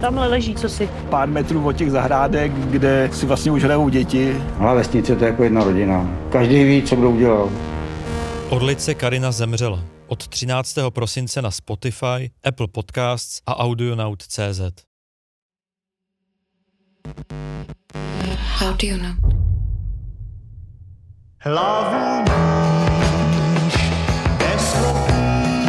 Tamhle leží, co si. Pár metrů od těch zahrádek, kde si vlastně už hrajou děti. Ale vesnice to je jako jedna rodina. Každý ví, co kdo udělal. Orlice Karina zemřela. Od 13. prosince na Spotify, Apple Podcasts a Audionaut.cz. How do you know? Hlavu níž, neschopný,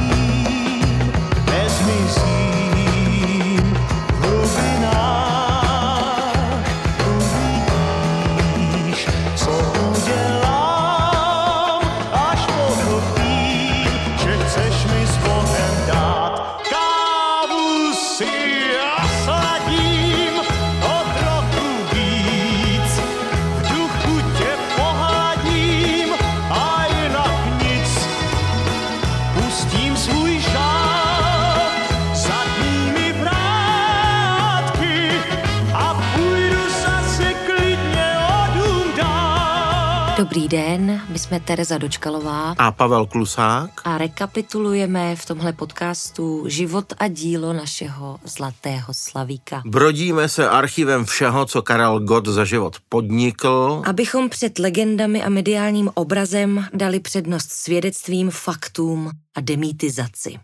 Dobrý den, my jsme Tereza Dočkalová A Pavel Klusák? a rekapitulujeme v tomhle podcastu život a dílo našeho zlatého slavíka. Brodíme se archivem všeho, co Karel Gott za život podnikl. Abychom před legendami a mediálním obrazem dali přednost svědectvím, faktům a demitizaci.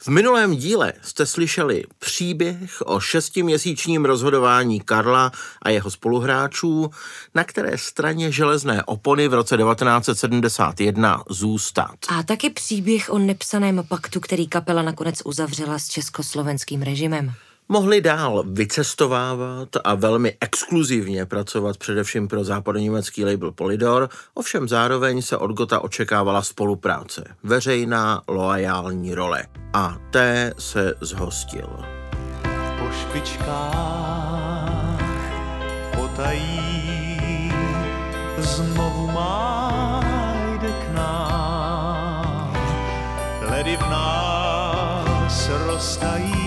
V minulém díle jste slyšeli příběh o šestiměsíčním rozhodování Karla a jeho spoluhráčů, na které straně železné opony v roce 1971 zůstat. A taky příběh o nepsaném paktu, který kapela nakonec uzavřela s československým režimem. Mohli dál vycestovávat a velmi exkluzivně pracovat především pro západoněmecký label Polydor, ovšem zároveň se od Gota očekávala spolupráce, veřejná, loajální role. A té se zhostil. po špičkách potají znovu má jde k nám. Ledy v nás roztají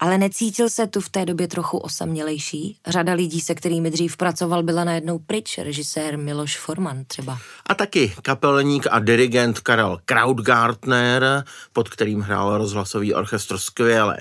Ale necítil se tu v té době trochu osamělejší? Řada lidí, se kterými dřív pracoval, byla najednou pryč. Režisér Miloš Forman třeba. A taky kapelník a dirigent Karel Krautgartner, pod kterým hrál rozhlasový orchestr skvěle.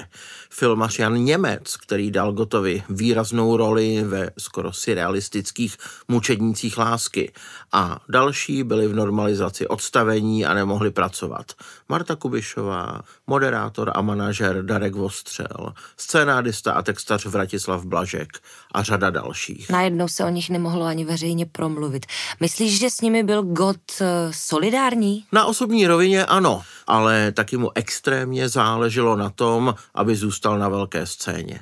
Filmař Jan Němec, který dal Gotovi výraznou roli ve skoro surrealistických mučednících lásky. A další byli v normalizaci odstavení a nemohli pracovat. Marta Kubišová, moderátor a manažer Darek Vostřel, scénárista a textař Vratislav Blažek a řada dalších. Najednou se o nich nemohlo ani veřejně promluvit. Myslíš, že s nimi byl God eh, solidární? Na osobní rovině ano, ale taky mu extrémně záleželo na tom, aby zůstal na velké scéně.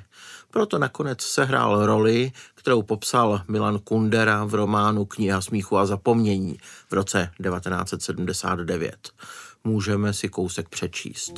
Proto nakonec sehrál roli, kterou popsal Milan Kundera v románu Kniha smíchu a zapomnění v roce 1979. Můžeme si kousek přečíst.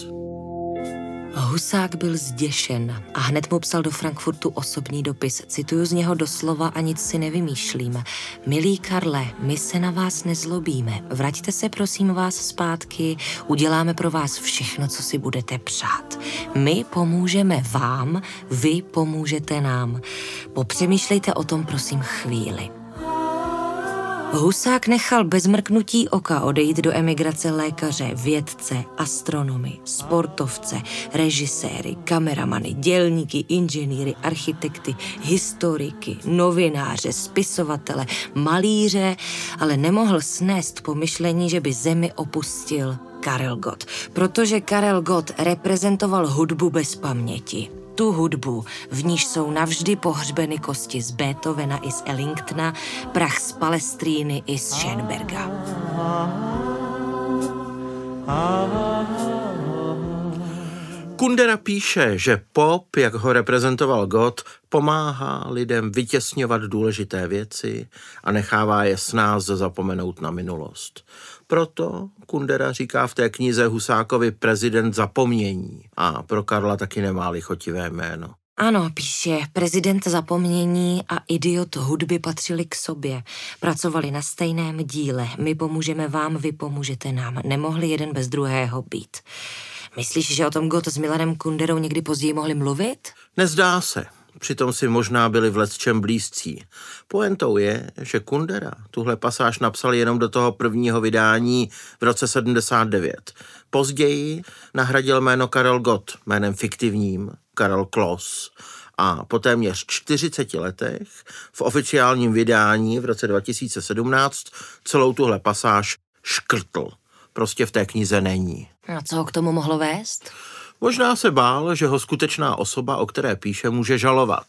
Husák byl zděšen a hned mu psal do Frankfurtu osobní dopis. Cituju z něho doslova a nic si nevymýšlím. Milý Karle, my se na vás nezlobíme. Vraťte se prosím vás zpátky, uděláme pro vás všechno, co si budete přát. My pomůžeme vám, vy pomůžete nám. Popřemýšlejte o tom prosím chvíli. Husák nechal bez mrknutí oka odejít do emigrace lékaře, vědce, astronomy, sportovce, režiséry, kameramany, dělníky, inženýry, architekty, historiky, novináře, spisovatele, malíře, ale nemohl snést pomyšlení, že by zemi opustil Karel Gott, protože Karel Gott reprezentoval hudbu bez paměti tu hudbu, v níž jsou navždy pohřbeny kosti z Beethovena i z Ellingtona, prach z Palestríny i z Schoenberga. Kundera píše, že pop, jak ho reprezentoval Gott, pomáhá lidem vytěsňovat důležité věci a nechává je snáz zapomenout na minulost. Proto Kundera říká v té knize Husákovi prezident zapomnění a pro Karla taky nemá lichotivé jméno. Ano, píše, prezident zapomnění a idiot hudby patřili k sobě. Pracovali na stejném díle. My pomůžeme vám, vy pomůžete nám. Nemohli jeden bez druhého být. Myslíš, že o tom Gott s Milanem Kunderou někdy později mohli mluvit? Nezdá se. Přitom si možná byli v lecčem blízcí. Poentou je, že Kundera tuhle pasáž napsal jenom do toho prvního vydání v roce 79. Později nahradil jméno Karel Gott jménem fiktivním Karel Kloss a po téměř 40 letech v oficiálním vydání v roce 2017 celou tuhle pasáž škrtl. Prostě v té knize není. A co ho k tomu mohlo vést? Možná se bál, že ho skutečná osoba, o které píše, může žalovat.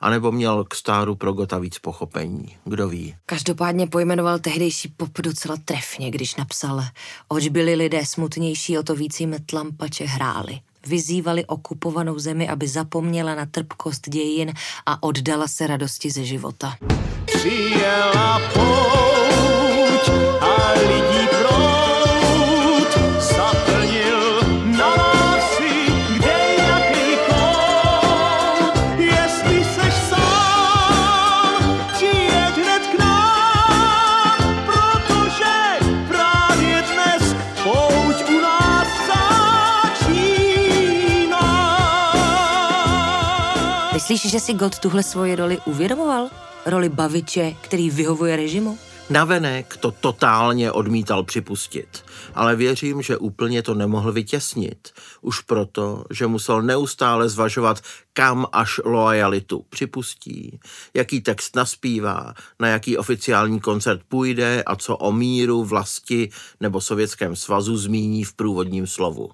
A nebo měl k stáru pro Gota víc pochopení. Kdo ví. Každopádně pojmenoval tehdejší pop docela trefně, když napsal, oč byli lidé smutnější, o to víc jim tlampače hráli. Vyzývali okupovanou zemi, aby zapomněla na trpkost dějin a oddala se radosti ze života. Přijela pouť a lidí proud Myslíš, že si God tuhle svoji roli uvědomoval? Roli baviče, který vyhovuje režimu? Navenek to totálně odmítal připustit, ale věřím, že úplně to nemohl vytěsnit. Už proto, že musel neustále zvažovat, kam až loajalitu připustí, jaký text naspívá, na jaký oficiální koncert půjde a co o míru, vlasti nebo Sovětském svazu zmíní v průvodním slovu.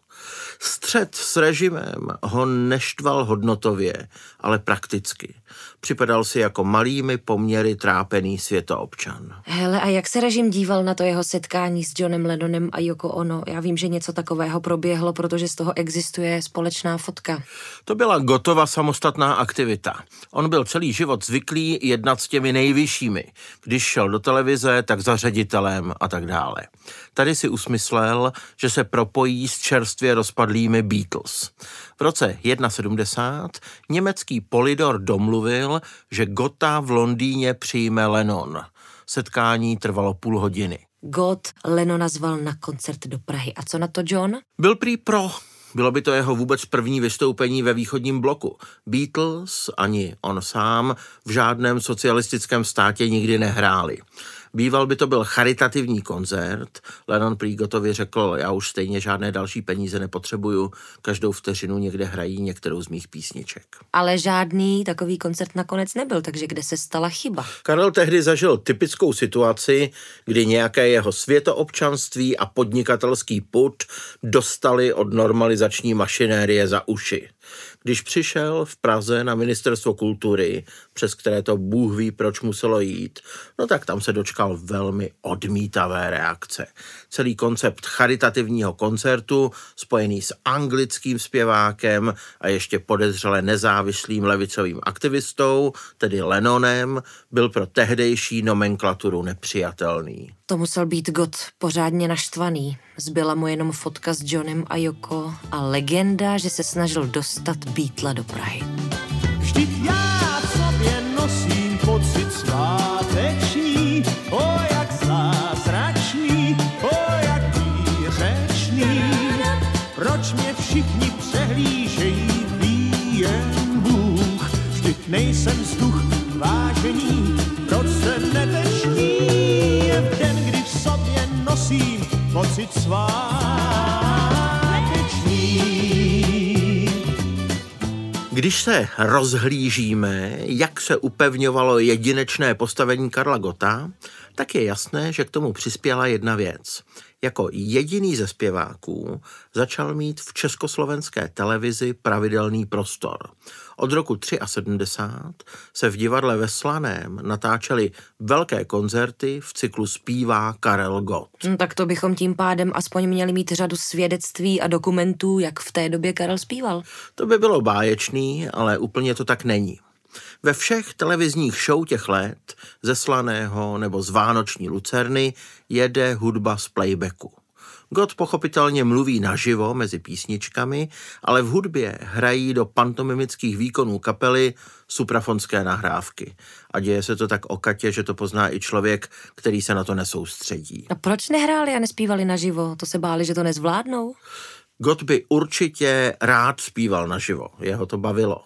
Střed s režimem ho neštval hodnotově, ale prakticky. Připadal si jako malými poměry trápený světoobčan. Hele, a jak se režim díval na to jeho setkání s Johnem Lennonem a Yoko Ono? Já vím, že něco takového proběhlo, protože z toho existuje společná fotka. To byla Gotova samostatná aktivita. On byl celý život zvyklý jednat s těmi nejvyššími. Když šel do televize, tak za ředitelem a tak dále. Tady si usmyslel, že se propojí s čerstvě rozpadlými Beatles. V roce 1.70 německý Polydor domluvil, že Gota v Londýně přijme Lennon. Setkání trvalo půl hodiny. God Leno nazval na koncert do Prahy. A co na to John? Byl prý pro. Bylo by to jeho vůbec první vystoupení ve východním bloku. Beatles ani on sám v žádném socialistickém státě nikdy nehráli. Býval by to byl charitativní koncert. Lennon prý Gotovi řekl, já už stejně žádné další peníze nepotřebuju, každou vteřinu někde hrají některou z mých písniček. Ale žádný takový koncert nakonec nebyl, takže kde se stala chyba? Karel tehdy zažil typickou situaci, kdy nějaké jeho světoobčanství a podnikatelský put dostali od normalizační mašinérie za uši. Když přišel v Praze na ministerstvo kultury, přes které to Bůh ví, proč muselo jít, no tak tam se dočkal velmi odmítavé reakce. Celý koncept charitativního koncertu, spojený s anglickým zpěvákem a ještě podezřele nezávislým levicovým aktivistou, tedy Lennonem, byl pro tehdejší nomenklaturu nepřijatelný. To musel být God pořádně naštvaný. Zbyla mu jenom fotka s Johnem a Joko a legenda, že se snažil dostat Beatla do Prahy. Vždyť já v sobě nosím pocit sváteční, o jak zázračný, o jak výřečný. Proč mě všichni Když se rozhlížíme, jak se upevňovalo jedinečné postavení Karla Gota, tak je jasné, že k tomu přispěla jedna věc. Jako jediný ze zpěváků začal mít v československé televizi pravidelný prostor. Od roku 73 se v divadle ve Slaném natáčely velké koncerty v cyklu Zpívá Karel Gott. No, tak to bychom tím pádem aspoň měli mít řadu svědectví a dokumentů, jak v té době Karel zpíval. To by bylo báječný, ale úplně to tak není. Ve všech televizních show těch let, ze Slaného nebo z Vánoční Lucerny, jede hudba z playbacku. God pochopitelně mluví naživo mezi písničkami, ale v hudbě hrají do pantomimických výkonů kapely suprafonské nahrávky. A děje se to tak okatě, že to pozná i člověk, který se na to nesoustředí. A proč nehráli a nespívali naživo? To se báli, že to nezvládnou? God by určitě rád zpíval naživo, jeho to bavilo.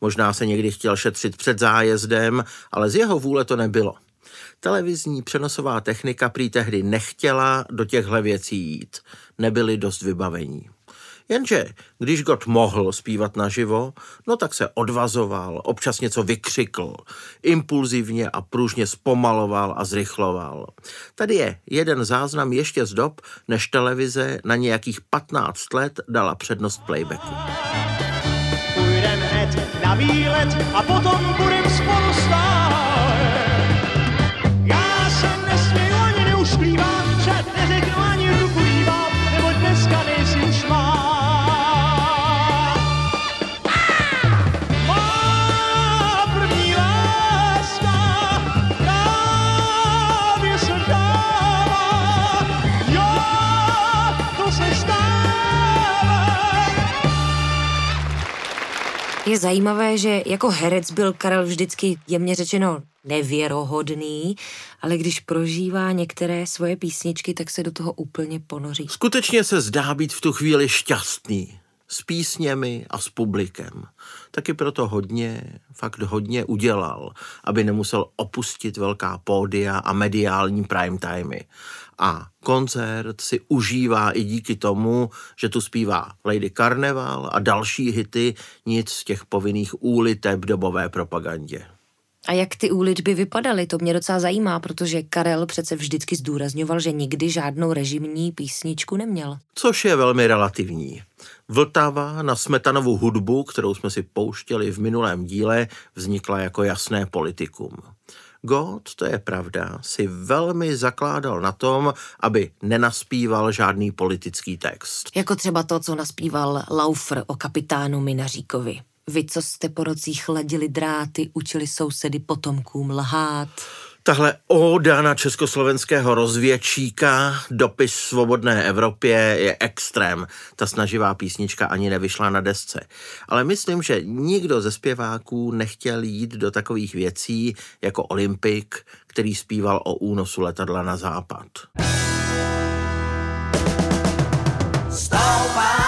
Možná se někdy chtěl šetřit před zájezdem, ale z jeho vůle to nebylo. Televizní přenosová technika prý tehdy nechtěla do těchhle věcí jít. Nebyli dost vybavení. Jenže když God mohl zpívat naživo, no tak se odvazoval, občas něco vykřikl, impulzivně a pružně zpomaloval a zrychloval. Tady je jeden záznam ještě z dob, než televize na nějakých 15 let dala přednost playbacku. Půjdem hned na výlet a potom budem Je zajímavé, že jako herec byl Karel vždycky jemně řečeno nevěrohodný, ale když prožívá některé svoje písničky, tak se do toho úplně ponoří. Skutečně se zdá být v tu chvíli šťastný. S písněmi a s publikem. Taky proto hodně, fakt hodně udělal, aby nemusel opustit velká pódia a mediální prime timey. A koncert si užívá i díky tomu, že tu zpívá Lady Carnival a další hity, nic z těch povinných úliteb dobové propagandě. A jak ty úlitby vypadaly, to mě docela zajímá, protože Karel přece vždycky zdůrazňoval, že nikdy žádnou režimní písničku neměl. což je velmi relativní. Vltava na Smetanovu hudbu, kterou jsme si pouštěli v minulém díle, vznikla jako jasné politikum. God, to je pravda, si velmi zakládal na tom, aby nenaspíval žádný politický text. Jako třeba to, co naspíval Laufer o kapitánu Minaříkovi. Vy, co jste po rocích ladili dráty, učili sousedy potomkům lhát. Tahle óda na československého rozvědčíka, dopis svobodné Evropě je extrém. Ta snaživá písnička ani nevyšla na desce. Ale myslím, že nikdo ze zpěváků nechtěl jít do takových věcí jako Olympik, který zpíval o únosu letadla na západ. Stoupá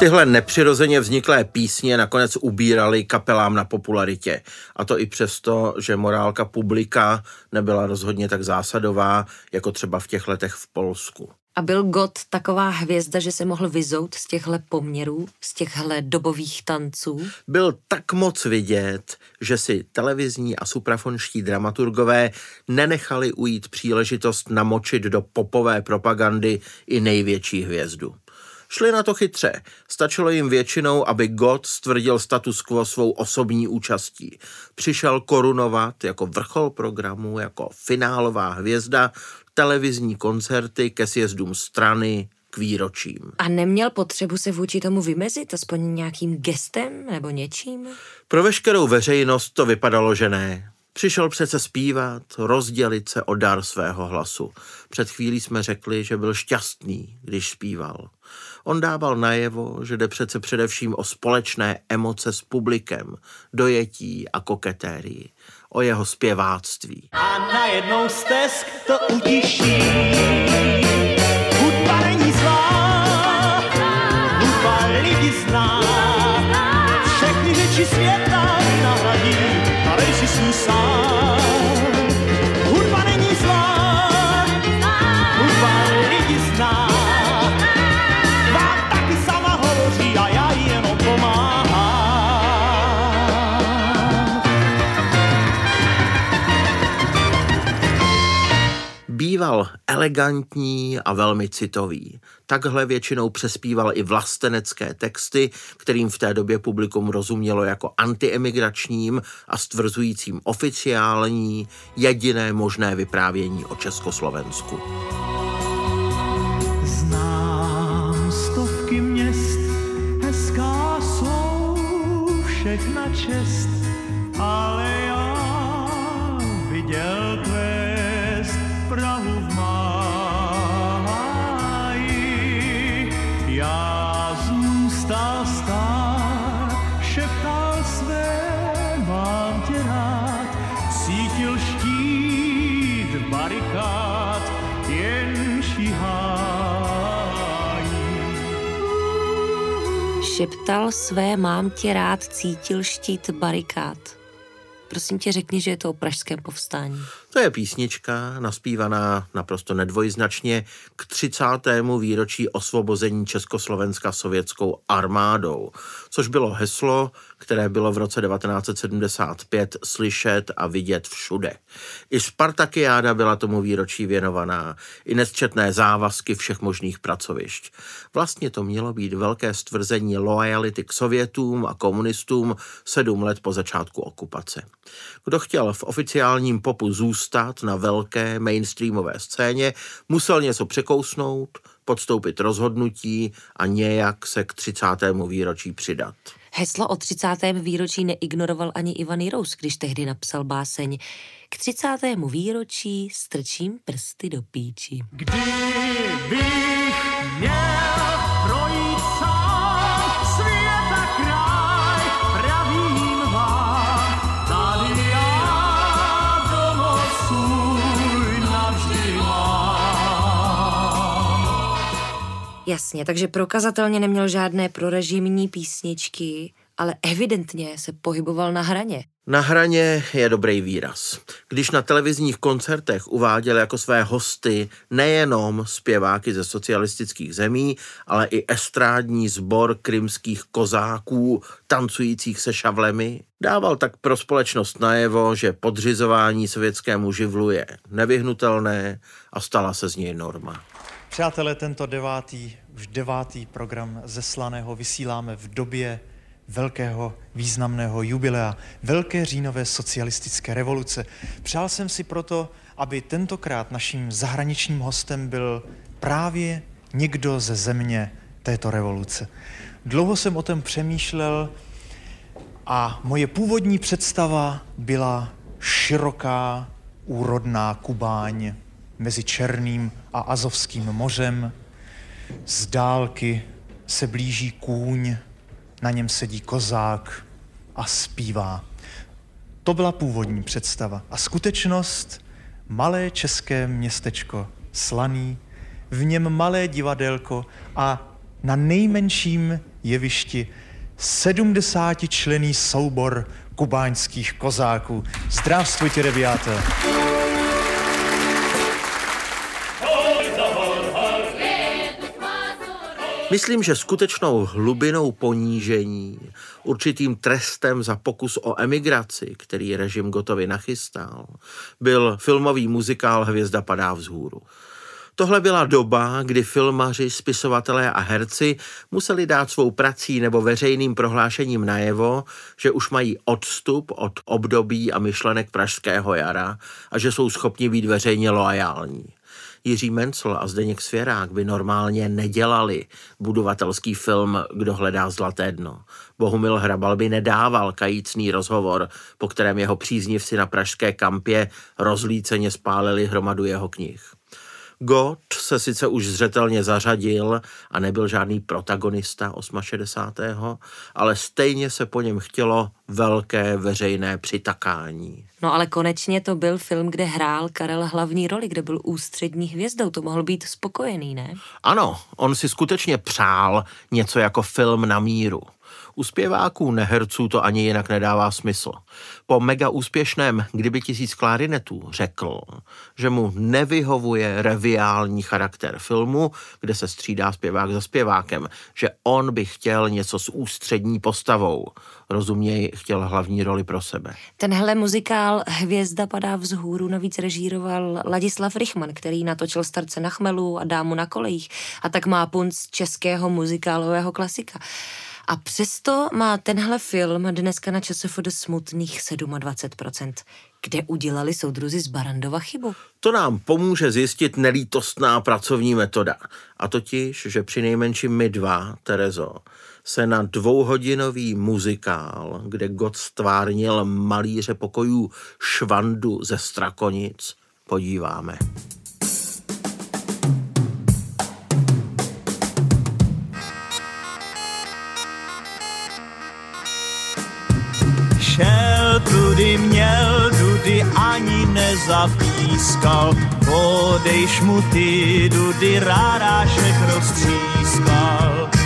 Tyhle nepřirozeně vzniklé písně nakonec ubíraly kapelám na popularitě. A to i přesto, že morálka publika nebyla rozhodně tak zásadová, jako třeba v těch letech v Polsku. A byl God taková hvězda, že se mohl vyzout z těchhle poměrů, z těchhle dobových tanců? Byl tak moc vidět, že si televizní a suprafonští dramaturgové nenechali ujít příležitost namočit do popové propagandy i největší hvězdu. Šli na to chytře. Stačilo jim většinou, aby God stvrdil status quo svou osobní účastí. Přišel korunovat jako vrchol programu, jako finálová hvězda, televizní koncerty ke sjezdům strany, k výročím. A neměl potřebu se vůči tomu vymezit, aspoň nějakým gestem nebo něčím? Pro veškerou veřejnost to vypadalo, že ne. Přišel přece zpívat, rozdělit se o dar svého hlasu. Před chvílí jsme řekli, že byl šťastný, když zpíval. On dával najevo, že jde přece především o společné emoce s publikem, dojetí a koketérii, o jeho zpěváctví. a najednou stesk to utiší. Hudba není zlá, hudba lidi a svůj sám. Elegantní a velmi citový. Takhle většinou přespíval i vlastenecké texty, kterým v té době publikum rozumělo jako antiemigračním a stvrzujícím oficiální jediné možné vyprávění o Československu. Znám stovky měst, hezká jsou všechna čest, ale já viděl kvést Já zůstal stát, šeptal své, mám tě rád, cítil štít barikád, jen šíhají. Šeptal své mám tě rád, cítil štít. Prosím tě, řekni, že je to o pražském povstání. To je písnička naspívaná naprosto nedvojznačně k 30. výročí osvobození Československa sovětskou armádou, což bylo heslo, které bylo v roce 1975 slyšet a vidět všude. I Spartakiáda byla tomu výročí věnovaná, i nesčetné závazky všech možných pracovišť. Vlastně to mělo být velké stvrzení loajality k Sovětům a komunistům sedm let po začátku okupace. Kdo chtěl v oficiálním popu zůstat na velké mainstreamové scéně, musel něco překousnout, podstoupit rozhodnutí a nějak se k 30. výročí přidat. Heslo o 30. výročí neignoroval ani Ivan Jirous, když tehdy napsal báseň K 30. výročí strčím prsty do píči. Kdybych měl Jasně, takže prokazatelně neměl žádné prorežimní písničky, ale evidentně se pohyboval na hraně. Na hraně je dobrý výraz. Když na televizních koncertech uváděl jako své hosty nejenom zpěváky ze socialistických zemí, ale i estrádní sbor krymských kozáků tancujících se šavlemi, dával tak pro společnost najevo, že podřizování sovětskému živlu je nevyhnutelné a stala se z něj norma. Přátelé, tento devátý, už devátý program ze Slaného vysíláme v době velkého významného jubilea, velké říjnové socialistické revoluce. Přál jsem si proto, aby tentokrát naším zahraničním hostem byl právě někdo ze země této revoluce. Dlouho jsem o tom přemýšlel a moje původní představa byla široká, úrodná Kubáň mezi Černým a Azovským mořem. Z dálky se blíží kůň, na něm sedí kozák a zpívá. To byla původní představa. A skutečnost, malé české městečko Slaný, v něm malé divadelko a na nejmenším jevišti 70 člený soubor kubáňských kozáků. Zdravstvujte, deviáte. Myslím, že skutečnou hlubinou ponížení, určitým trestem za pokus o emigraci, který režim Gotovi nachystal, byl filmový muzikál Hvězda padá vzhůru. Tohle byla doba, kdy filmaři, spisovatelé a herci museli dát svou prací nebo veřejným prohlášením najevo, že už mají odstup od období a myšlenek Pražského jara a že jsou schopni být veřejně loajální. Jiří Mencel a Zdeněk Svěrák by normálně nedělali budovatelský film Kdo hledá zlaté dno. Bohumil Hrabal by nedával kajícný rozhovor, po kterém jeho příznivci na pražské kampě rozlíceně spálili hromadu jeho knih. God se sice už zřetelně zařadil a nebyl žádný protagonista 68. ale stejně se po něm chtělo velké veřejné přitakání. No ale konečně to byl film, kde hrál Karel hlavní roli, kde byl ústřední hvězdou. To mohl být spokojený, ne? Ano, on si skutečně přál něco jako film na míru. U zpěváků neherců to ani jinak nedává smysl. Po mega úspěšném Kdyby tisíc klarinetů řekl, že mu nevyhovuje reviální charakter filmu, kde se střídá zpěvák za zpěvákem, že on by chtěl něco s ústřední postavou. Rozuměj, chtěl hlavní roli pro sebe. Tenhle muzikál Hvězda padá vzhůru navíc režíroval Ladislav Richman, který natočil Starce na chmelu a Dámu na kolejích a tak má punc českého muzikálového klasika. A přesto má tenhle film dneska na ČSFD smutných 27%. Kde udělali soudruzi z Barandova chybu? To nám pomůže zjistit nelítostná pracovní metoda. A totiž, že při nejmenším my dva, Terezo, se na dvouhodinový muzikál, kde God stvárnil malíře pokojů Švandu ze Strakonic, podíváme. Měl tudy, ani nezapískal. Podejš mu ty, dudy, rádášek roztřískal.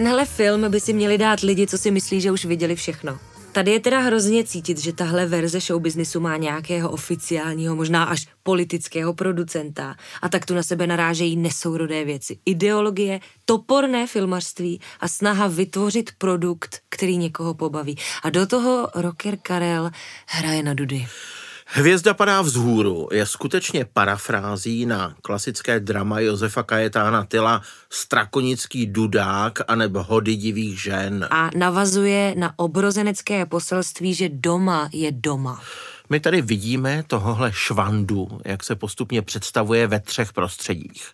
Tenhle film by si měli dát lidi, co si myslí, že už viděli všechno. Tady je teda hrozně cítit, že tahle verze showbiznisu má nějakého oficiálního, možná až politického producenta a tak tu na sebe narážejí nesourodé věci. Ideologie, toporné filmařství a snaha vytvořit produkt, který někoho pobaví. A do toho rocker Karel hraje na dudy. Hvězda padá vzhůru je skutečně parafrází na klasické drama Josefa Kajetána Tyla Strakonický dudák anebo Hody divých žen. A navazuje na obrozenecké poselství, že doma je doma. My tady vidíme tohohle švandu, jak se postupně představuje ve třech prostředích.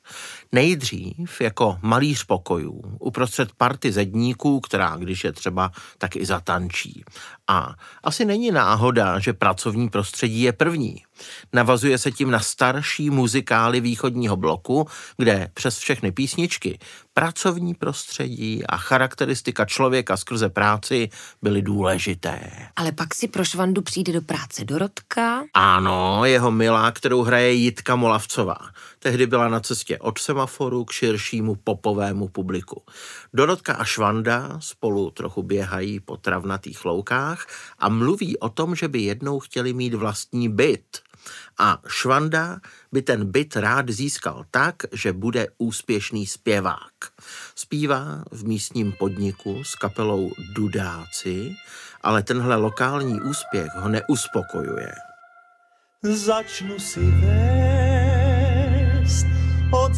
Nejdřív jako malíř pokojů, uprostřed party zedníků, která, když je třeba, tak i zatančí. A asi není náhoda, že pracovní prostředí je první. Navazuje se tím na starší muzikály východního bloku, kde přes všechny písničky pracovní prostředí a charakteristika člověka skrze práci byly důležité. Ale pak si pro Švandu přijde do práce Dorotka. Ano, jeho milá, kterou hraje Jitka Molavcová. Tehdy byla na cestě od semaforu k širšímu popovému publiku. Dorotka a Švanda spolu trochu běhají po travnatých loukách a mluví o tom, že by jednou chtěli mít vlastní byt. A Švanda by ten byt rád získal tak, že bude úspěšný zpěvák. Zpívá v místním podniku s kapelou Dudáci, ale tenhle lokální úspěch ho neuspokojuje. Začnu si vést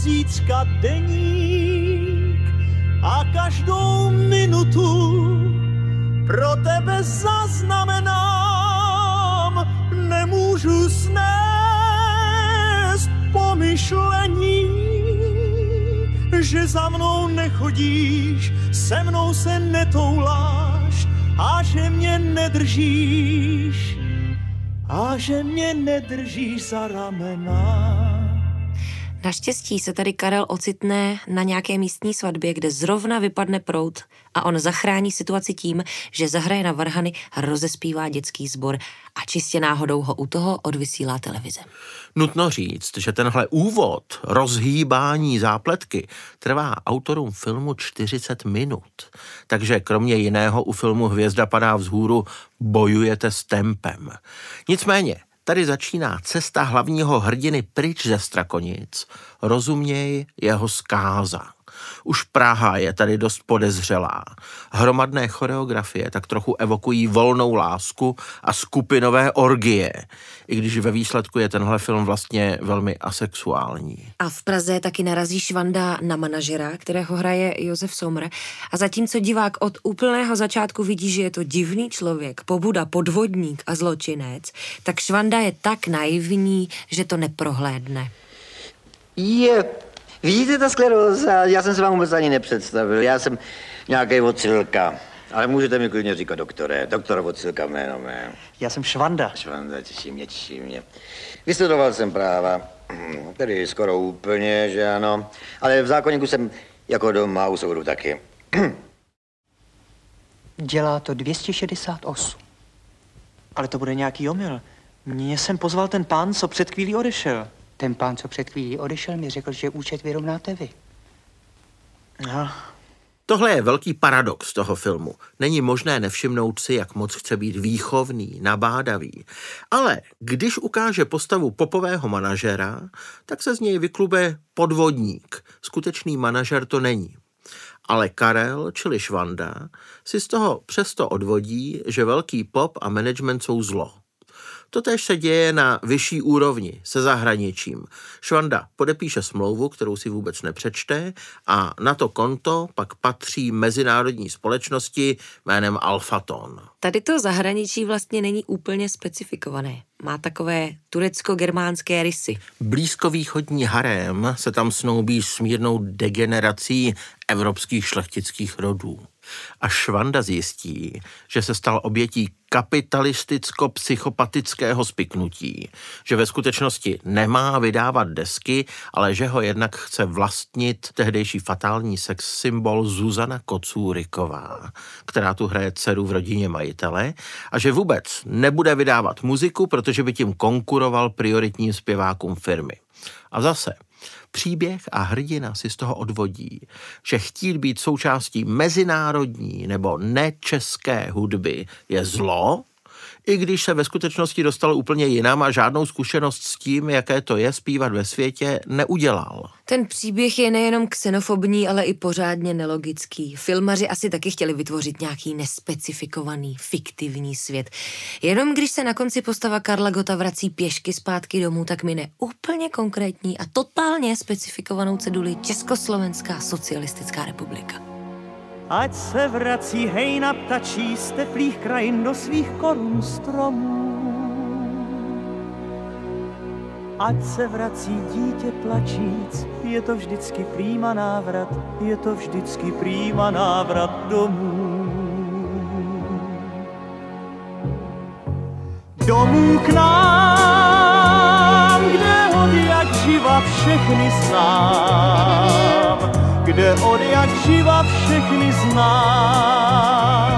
zítřka deník a každou minutu pro tebe zaznamenám. Nemůžu snést pomyšlení, že za mnou nechodíš, se mnou se netouláš a že mě nedržíš a že mě nedržíš za ramena. Naštěstí se tady Karel ocitne na nějaké místní svatbě, kde zrovna vypadne prout a on zachrání situaci tím, že zahraje na varhany a rozespívá dětský sbor a čistě náhodou ho u toho odvysílá televize. Nutno říct, že tenhle úvod, rozhýbání zápletky, trvá autorům filmu 40 minut. Takže kromě jiného u filmu Hvězda padá vzhůru bojujete s tempem. Nicméně, Tady začíná cesta hlavního hrdiny pryč ze Strakonic, rozuměj jeho zkáza. Už Praha je tady dost podezřelá. Hromadné choreografie tak trochu evokují volnou lásku a skupinové orgie, i když ve výsledku je tenhle film vlastně velmi asexuální. A v Praze taky narazí Švanda na manažera, kterého hraje Josef Somr. A zatímco divák od úplného začátku vidí, že je to divný člověk, pobuda, podvodník a zločinec, tak Švanda je tak naivní, že to neprohlédne. Je, vidíte ta skleróza? Já jsem se vám vůbec ani nepředstavil. Já jsem nějaký vocilka. Ale můžete mi klidně říkat doktore. Doktor vocilka jméno mé. Já jsem Švanda. Švanda, těší mě, těší mě. Vystudoval jsem práva. Tedy skoro úplně, že ano. Ale v zákonníku jsem jako doma u soudu taky. Dělá to 268. Ale to bude nějaký omyl. Mě jsem pozval ten pán, co před chvílí odešel. Ten pán, co před chvílí odešel, mi řekl, že účet vyrovnáte vy. No. Tohle je velký paradox toho filmu. Není možné nevšimnout si, jak moc chce být výchovný, nabádavý. Ale když ukáže postavu popového manažera, tak se z něj vyklube podvodník. Skutečný manažer to není. Ale Karel, čili Švanda, si z toho přesto odvodí, že velký pop a management jsou zlo. Totež se děje na vyšší úrovni, se zahraničím. Švanda podepíše smlouvu, kterou si vůbec nepřečte a na to konto pak patří mezinárodní společnosti jménem Alfaton. Tady to zahraničí vlastně není úplně specifikované. Má takové turecko-germánské rysy. Blízkovýchodní harém se tam snoubí s mírnou degenerací evropských šlechtických rodů. A Švanda zjistí, že se stal obětí kapitalisticko-psychopatického spiknutí, že ve skutečnosti nemá vydávat desky, ale že ho jednak chce vlastnit tehdejší fatální sex symbol Zuzana Kocůriková, která tu hraje dceru v rodině majitele a že vůbec nebude vydávat muziku, protože by tím konkuroval prioritním zpěvákům firmy. A zase, Příběh a hrdina si z toho odvodí, že chtít být součástí mezinárodní nebo nečeské hudby je zlo, i když se ve skutečnosti dostal úplně jinam a žádnou zkušenost s tím, jaké to je zpívat ve světě, neudělal. Ten příběh je nejenom xenofobní, ale i pořádně nelogický. Filmaři asi taky chtěli vytvořit nějaký nespecifikovaný, fiktivní svět. Jenom když se na konci postava Karla Gota vrací pěšky zpátky domů, tak mine úplně konkrétní a totálně specifikovanou ceduli Československá socialistická republika. Ať se vrací hejna ptačí z teplých krajin do svých korun stromů. Ať se vrací dítě plačíc, je to vždycky prýma návrat, je to vždycky prýma návrat domů. Domů k nám, kde od jak živa všechny znám, kde od jak živa všechny znám.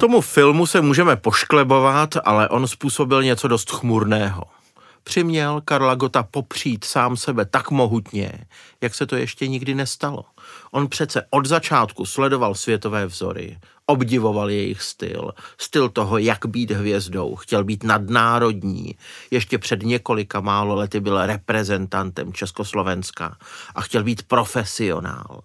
Tomu filmu se můžeme pošklebovat, ale on způsobil něco dost chmurného. Přiměl Karla Gota popřít sám sebe tak mohutně, jak se to ještě nikdy nestalo. On přece od začátku sledoval světové vzory, obdivoval jejich styl, styl toho, jak být hvězdou, chtěl být nadnárodní. Ještě před několika málo lety byl reprezentantem Československa a chtěl být profesionál.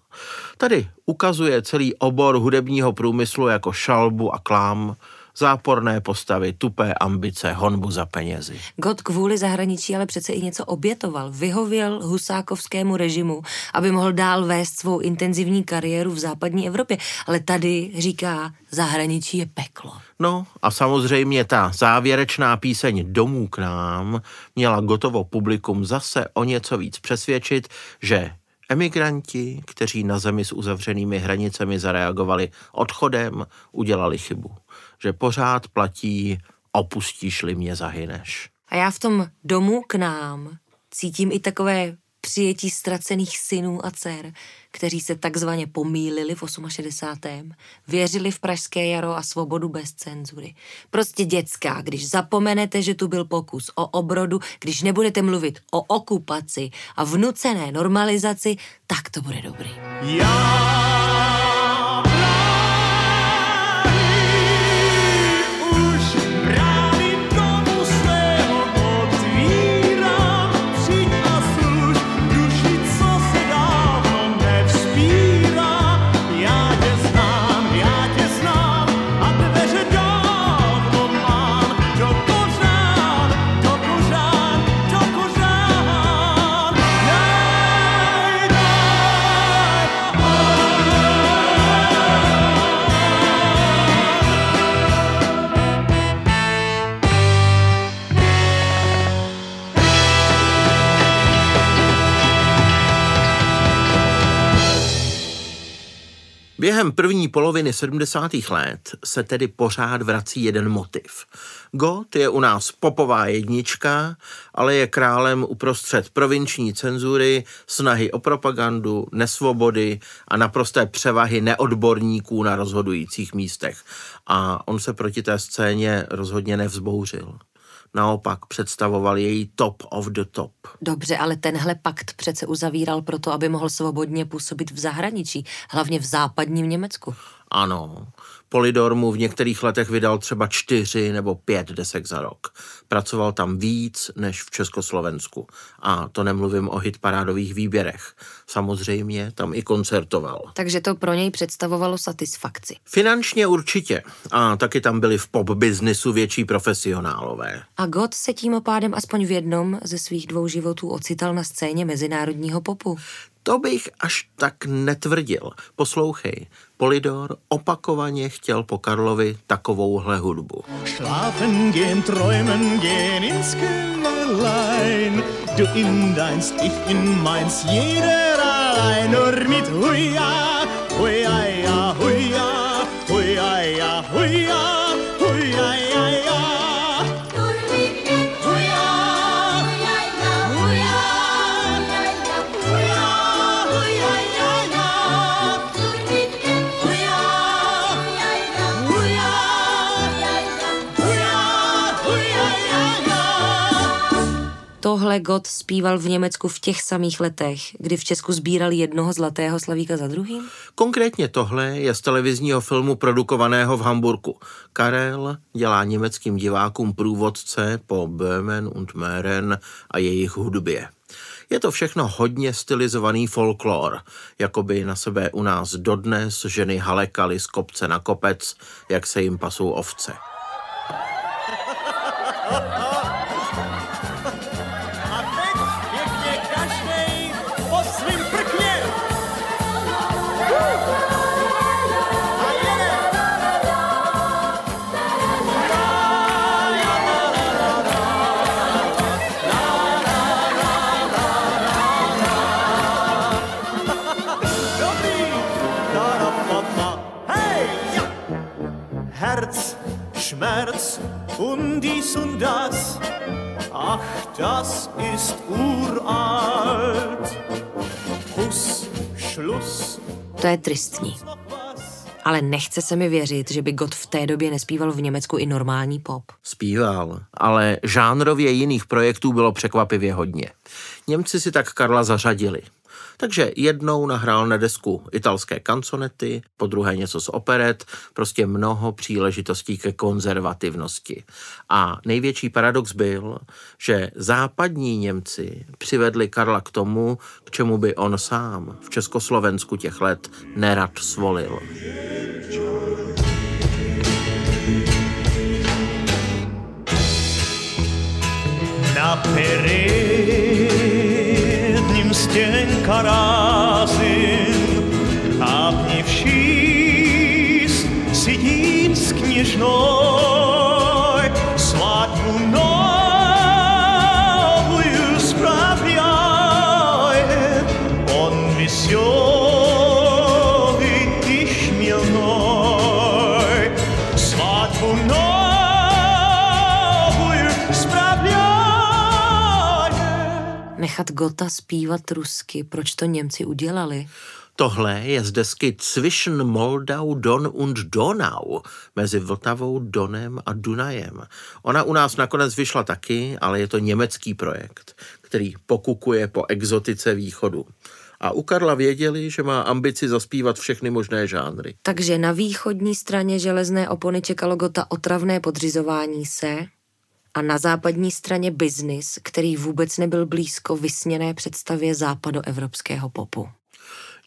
Tady ukazuje celý obor hudebního průmyslu jako šalbu a klám, záporné postavy, tupé ambice, honbu za penězi. God kvůli zahraničí ale přece i něco obětoval. Vyhověl husákovskému režimu, aby mohl dál vést svou intenzivní kariéru v západní Evropě. Ale tady říká, zahraničí je peklo. No a samozřejmě ta závěrečná píseň Domů k nám měla gotovo publikum zase o něco víc přesvědčit, že emigranti, kteří na zemi s uzavřenými hranicemi zareagovali odchodem, udělali chybu že pořád platí opustíš-li mě, zahyneš. A já v tom domu k nám cítím i takové přijetí ztracených synů a dcer, kteří se takzvaně pomílili v 68. Věřili v pražské jaro a svobodu bez cenzury. Prostě dětská, když zapomenete, že tu byl pokus o obrodu, když nebudete mluvit o okupaci a vnucené normalizaci, tak to bude dobrý. Já Během první poloviny 70. let se tedy pořád vrací jeden motiv. Gott je u nás popová jednička, ale je králem uprostřed provinční cenzury, snahy o propagandu, nesvobody a naprosté převahy neodborníků na rozhodujících místech. A on se proti té scéně rozhodně nevzbouřil. Naopak představoval její top of the top. Dobře, ale tenhle pakt přece uzavíral proto, aby mohl svobodně působit v zahraničí, hlavně v západním Německu. Ano, Polidor mu v některých letech vydal třeba čtyři nebo pět desek za rok. Pracoval tam víc než v Československu. A to nemluvím o hitparádových výběrech. Samozřejmě tam i koncertoval. Takže to pro něj představovalo satisfakci. Finančně určitě. A taky tam byli v pop biznisu větší profesionálové. A Gott se tím pádem aspoň v jednom ze svých dvou životů ocital na scéně mezinárodního popu. To bych až tak netvrdil. Poslouchej, Polidor opakovaně chtěl po Karlovi takovouhle hudbu. Schlafen gehen, träumen gehen ins. Du in deins, ich in meins, jeder allein. Nur mit Huja, Huja, ja, Huja, Tohle Gott zpíval v Německu v těch samých letech, kdy v Česku sbírali jednoho zlatého slavíka za druhým? Konkrétně tohle je z televizního filmu produkovaného v Hamburku. Karel dělá německým divákům průvodce po Böhmen und Mähren a jejich hudbě. Je to všechno hodně stylizovaný folklor, jako by na sebe u nás dodnes ženy halekaly z kopce na kopec, jak se jim pasou ovce. A ist uralt. Kuss, Schluss, To je tristní. Ale nechce se mi věřit, že by Gott v té době nespíval v Německu i normální pop. Zpíval, ale žánrově jiných projektů bylo překvapivě hodně. Němci si tak Karla zařadili. Takže jednou nahrál na desku italské kanconety, po druhé něco z operet, prostě mnoho příležitostí ke konzervativnosti. A největší paradox byl, že západní Němci přivedli Karla k tomu, k čemu by on sám v Československu těch let nerad svolil. Na pery стенка разин, Обнявшись, сидит с княжной, Nechat Gota zpívat rusky, proč to Němci udělali? Tohle je z desky Zwischen Moldau, Don und Donau, mezi Vltavou, Donem a Dunajem. Ona u nás nakonec vyšla taky, ale je to německý projekt, který pokukuje po exotice východu. A u Karla věděli, že má ambici zaspívat všechny možné žánry. Takže na východní straně železné opony čekalo Gota otravné podřizování se a na západní straně biznis, který vůbec nebyl blízko vysněné představě západoevropského popu.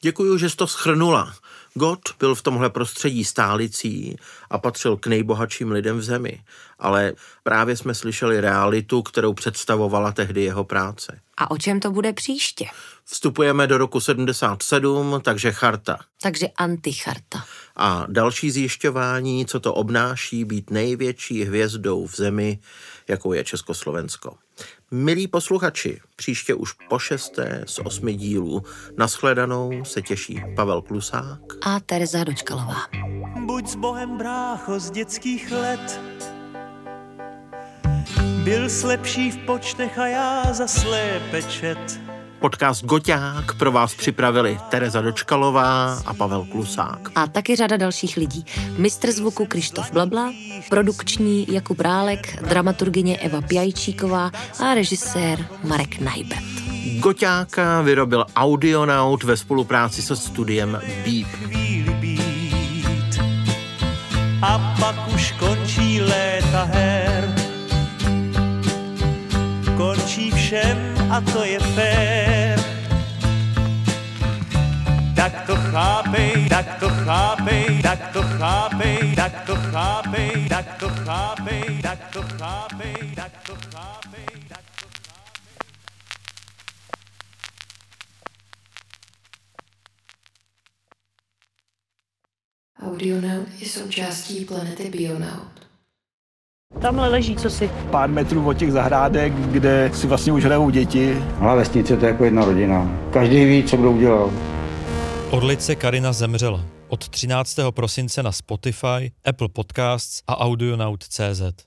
Děkuju, že jsi to schrnula. Gott byl v tomhle prostředí stálicí a patřil k nejbohatším lidem v zemi. Ale právě jsme slyšeli realitu, kterou představovala tehdy jeho práce. A o čem to bude příště? Vstupujeme do roku 77, takže charta. Takže anticharta. A další zjišťování, co to obnáší být největší hvězdou v zemi, jakou je Československo. Milí posluchači, příště už po šesté z osmi dílů. Naschledanou se těší Pavel Klusák a Tereza Dočkalová. Buď s Bohem brácho z dětských let, byl slepší v počtech a já za slépe čet. Podcast Goťák pro vás připravili Tereza Dočkalová a Pavel Klusák. A taky řada dalších lidí. Mistr zvuku Krištof Blabla, produkční Jakub Rálek, dramaturgině Eva Pjajčíková a režisér Marek Najbert. Goťáka vyrobil Audionaut ve spolupráci se studiem Beep. A pak už končí léta her. Končí všem a to je fér. Tak to chápej, tak to chápej, tak to chápej, tak to chápej, tak to chápej, tak to chápej, tak to chápej, Audionaut je součástí planety Bionaut. Tamhle leží co si. Pár metrů od těch zahrádek, kde si vlastně už hrajou děti. Ale vesnice to je jako jedna rodina. Každý ví, co kdo udělal. Orlice Karina zemřela. Od 13. prosince na Spotify, Apple Podcasts a Audionaut.cz.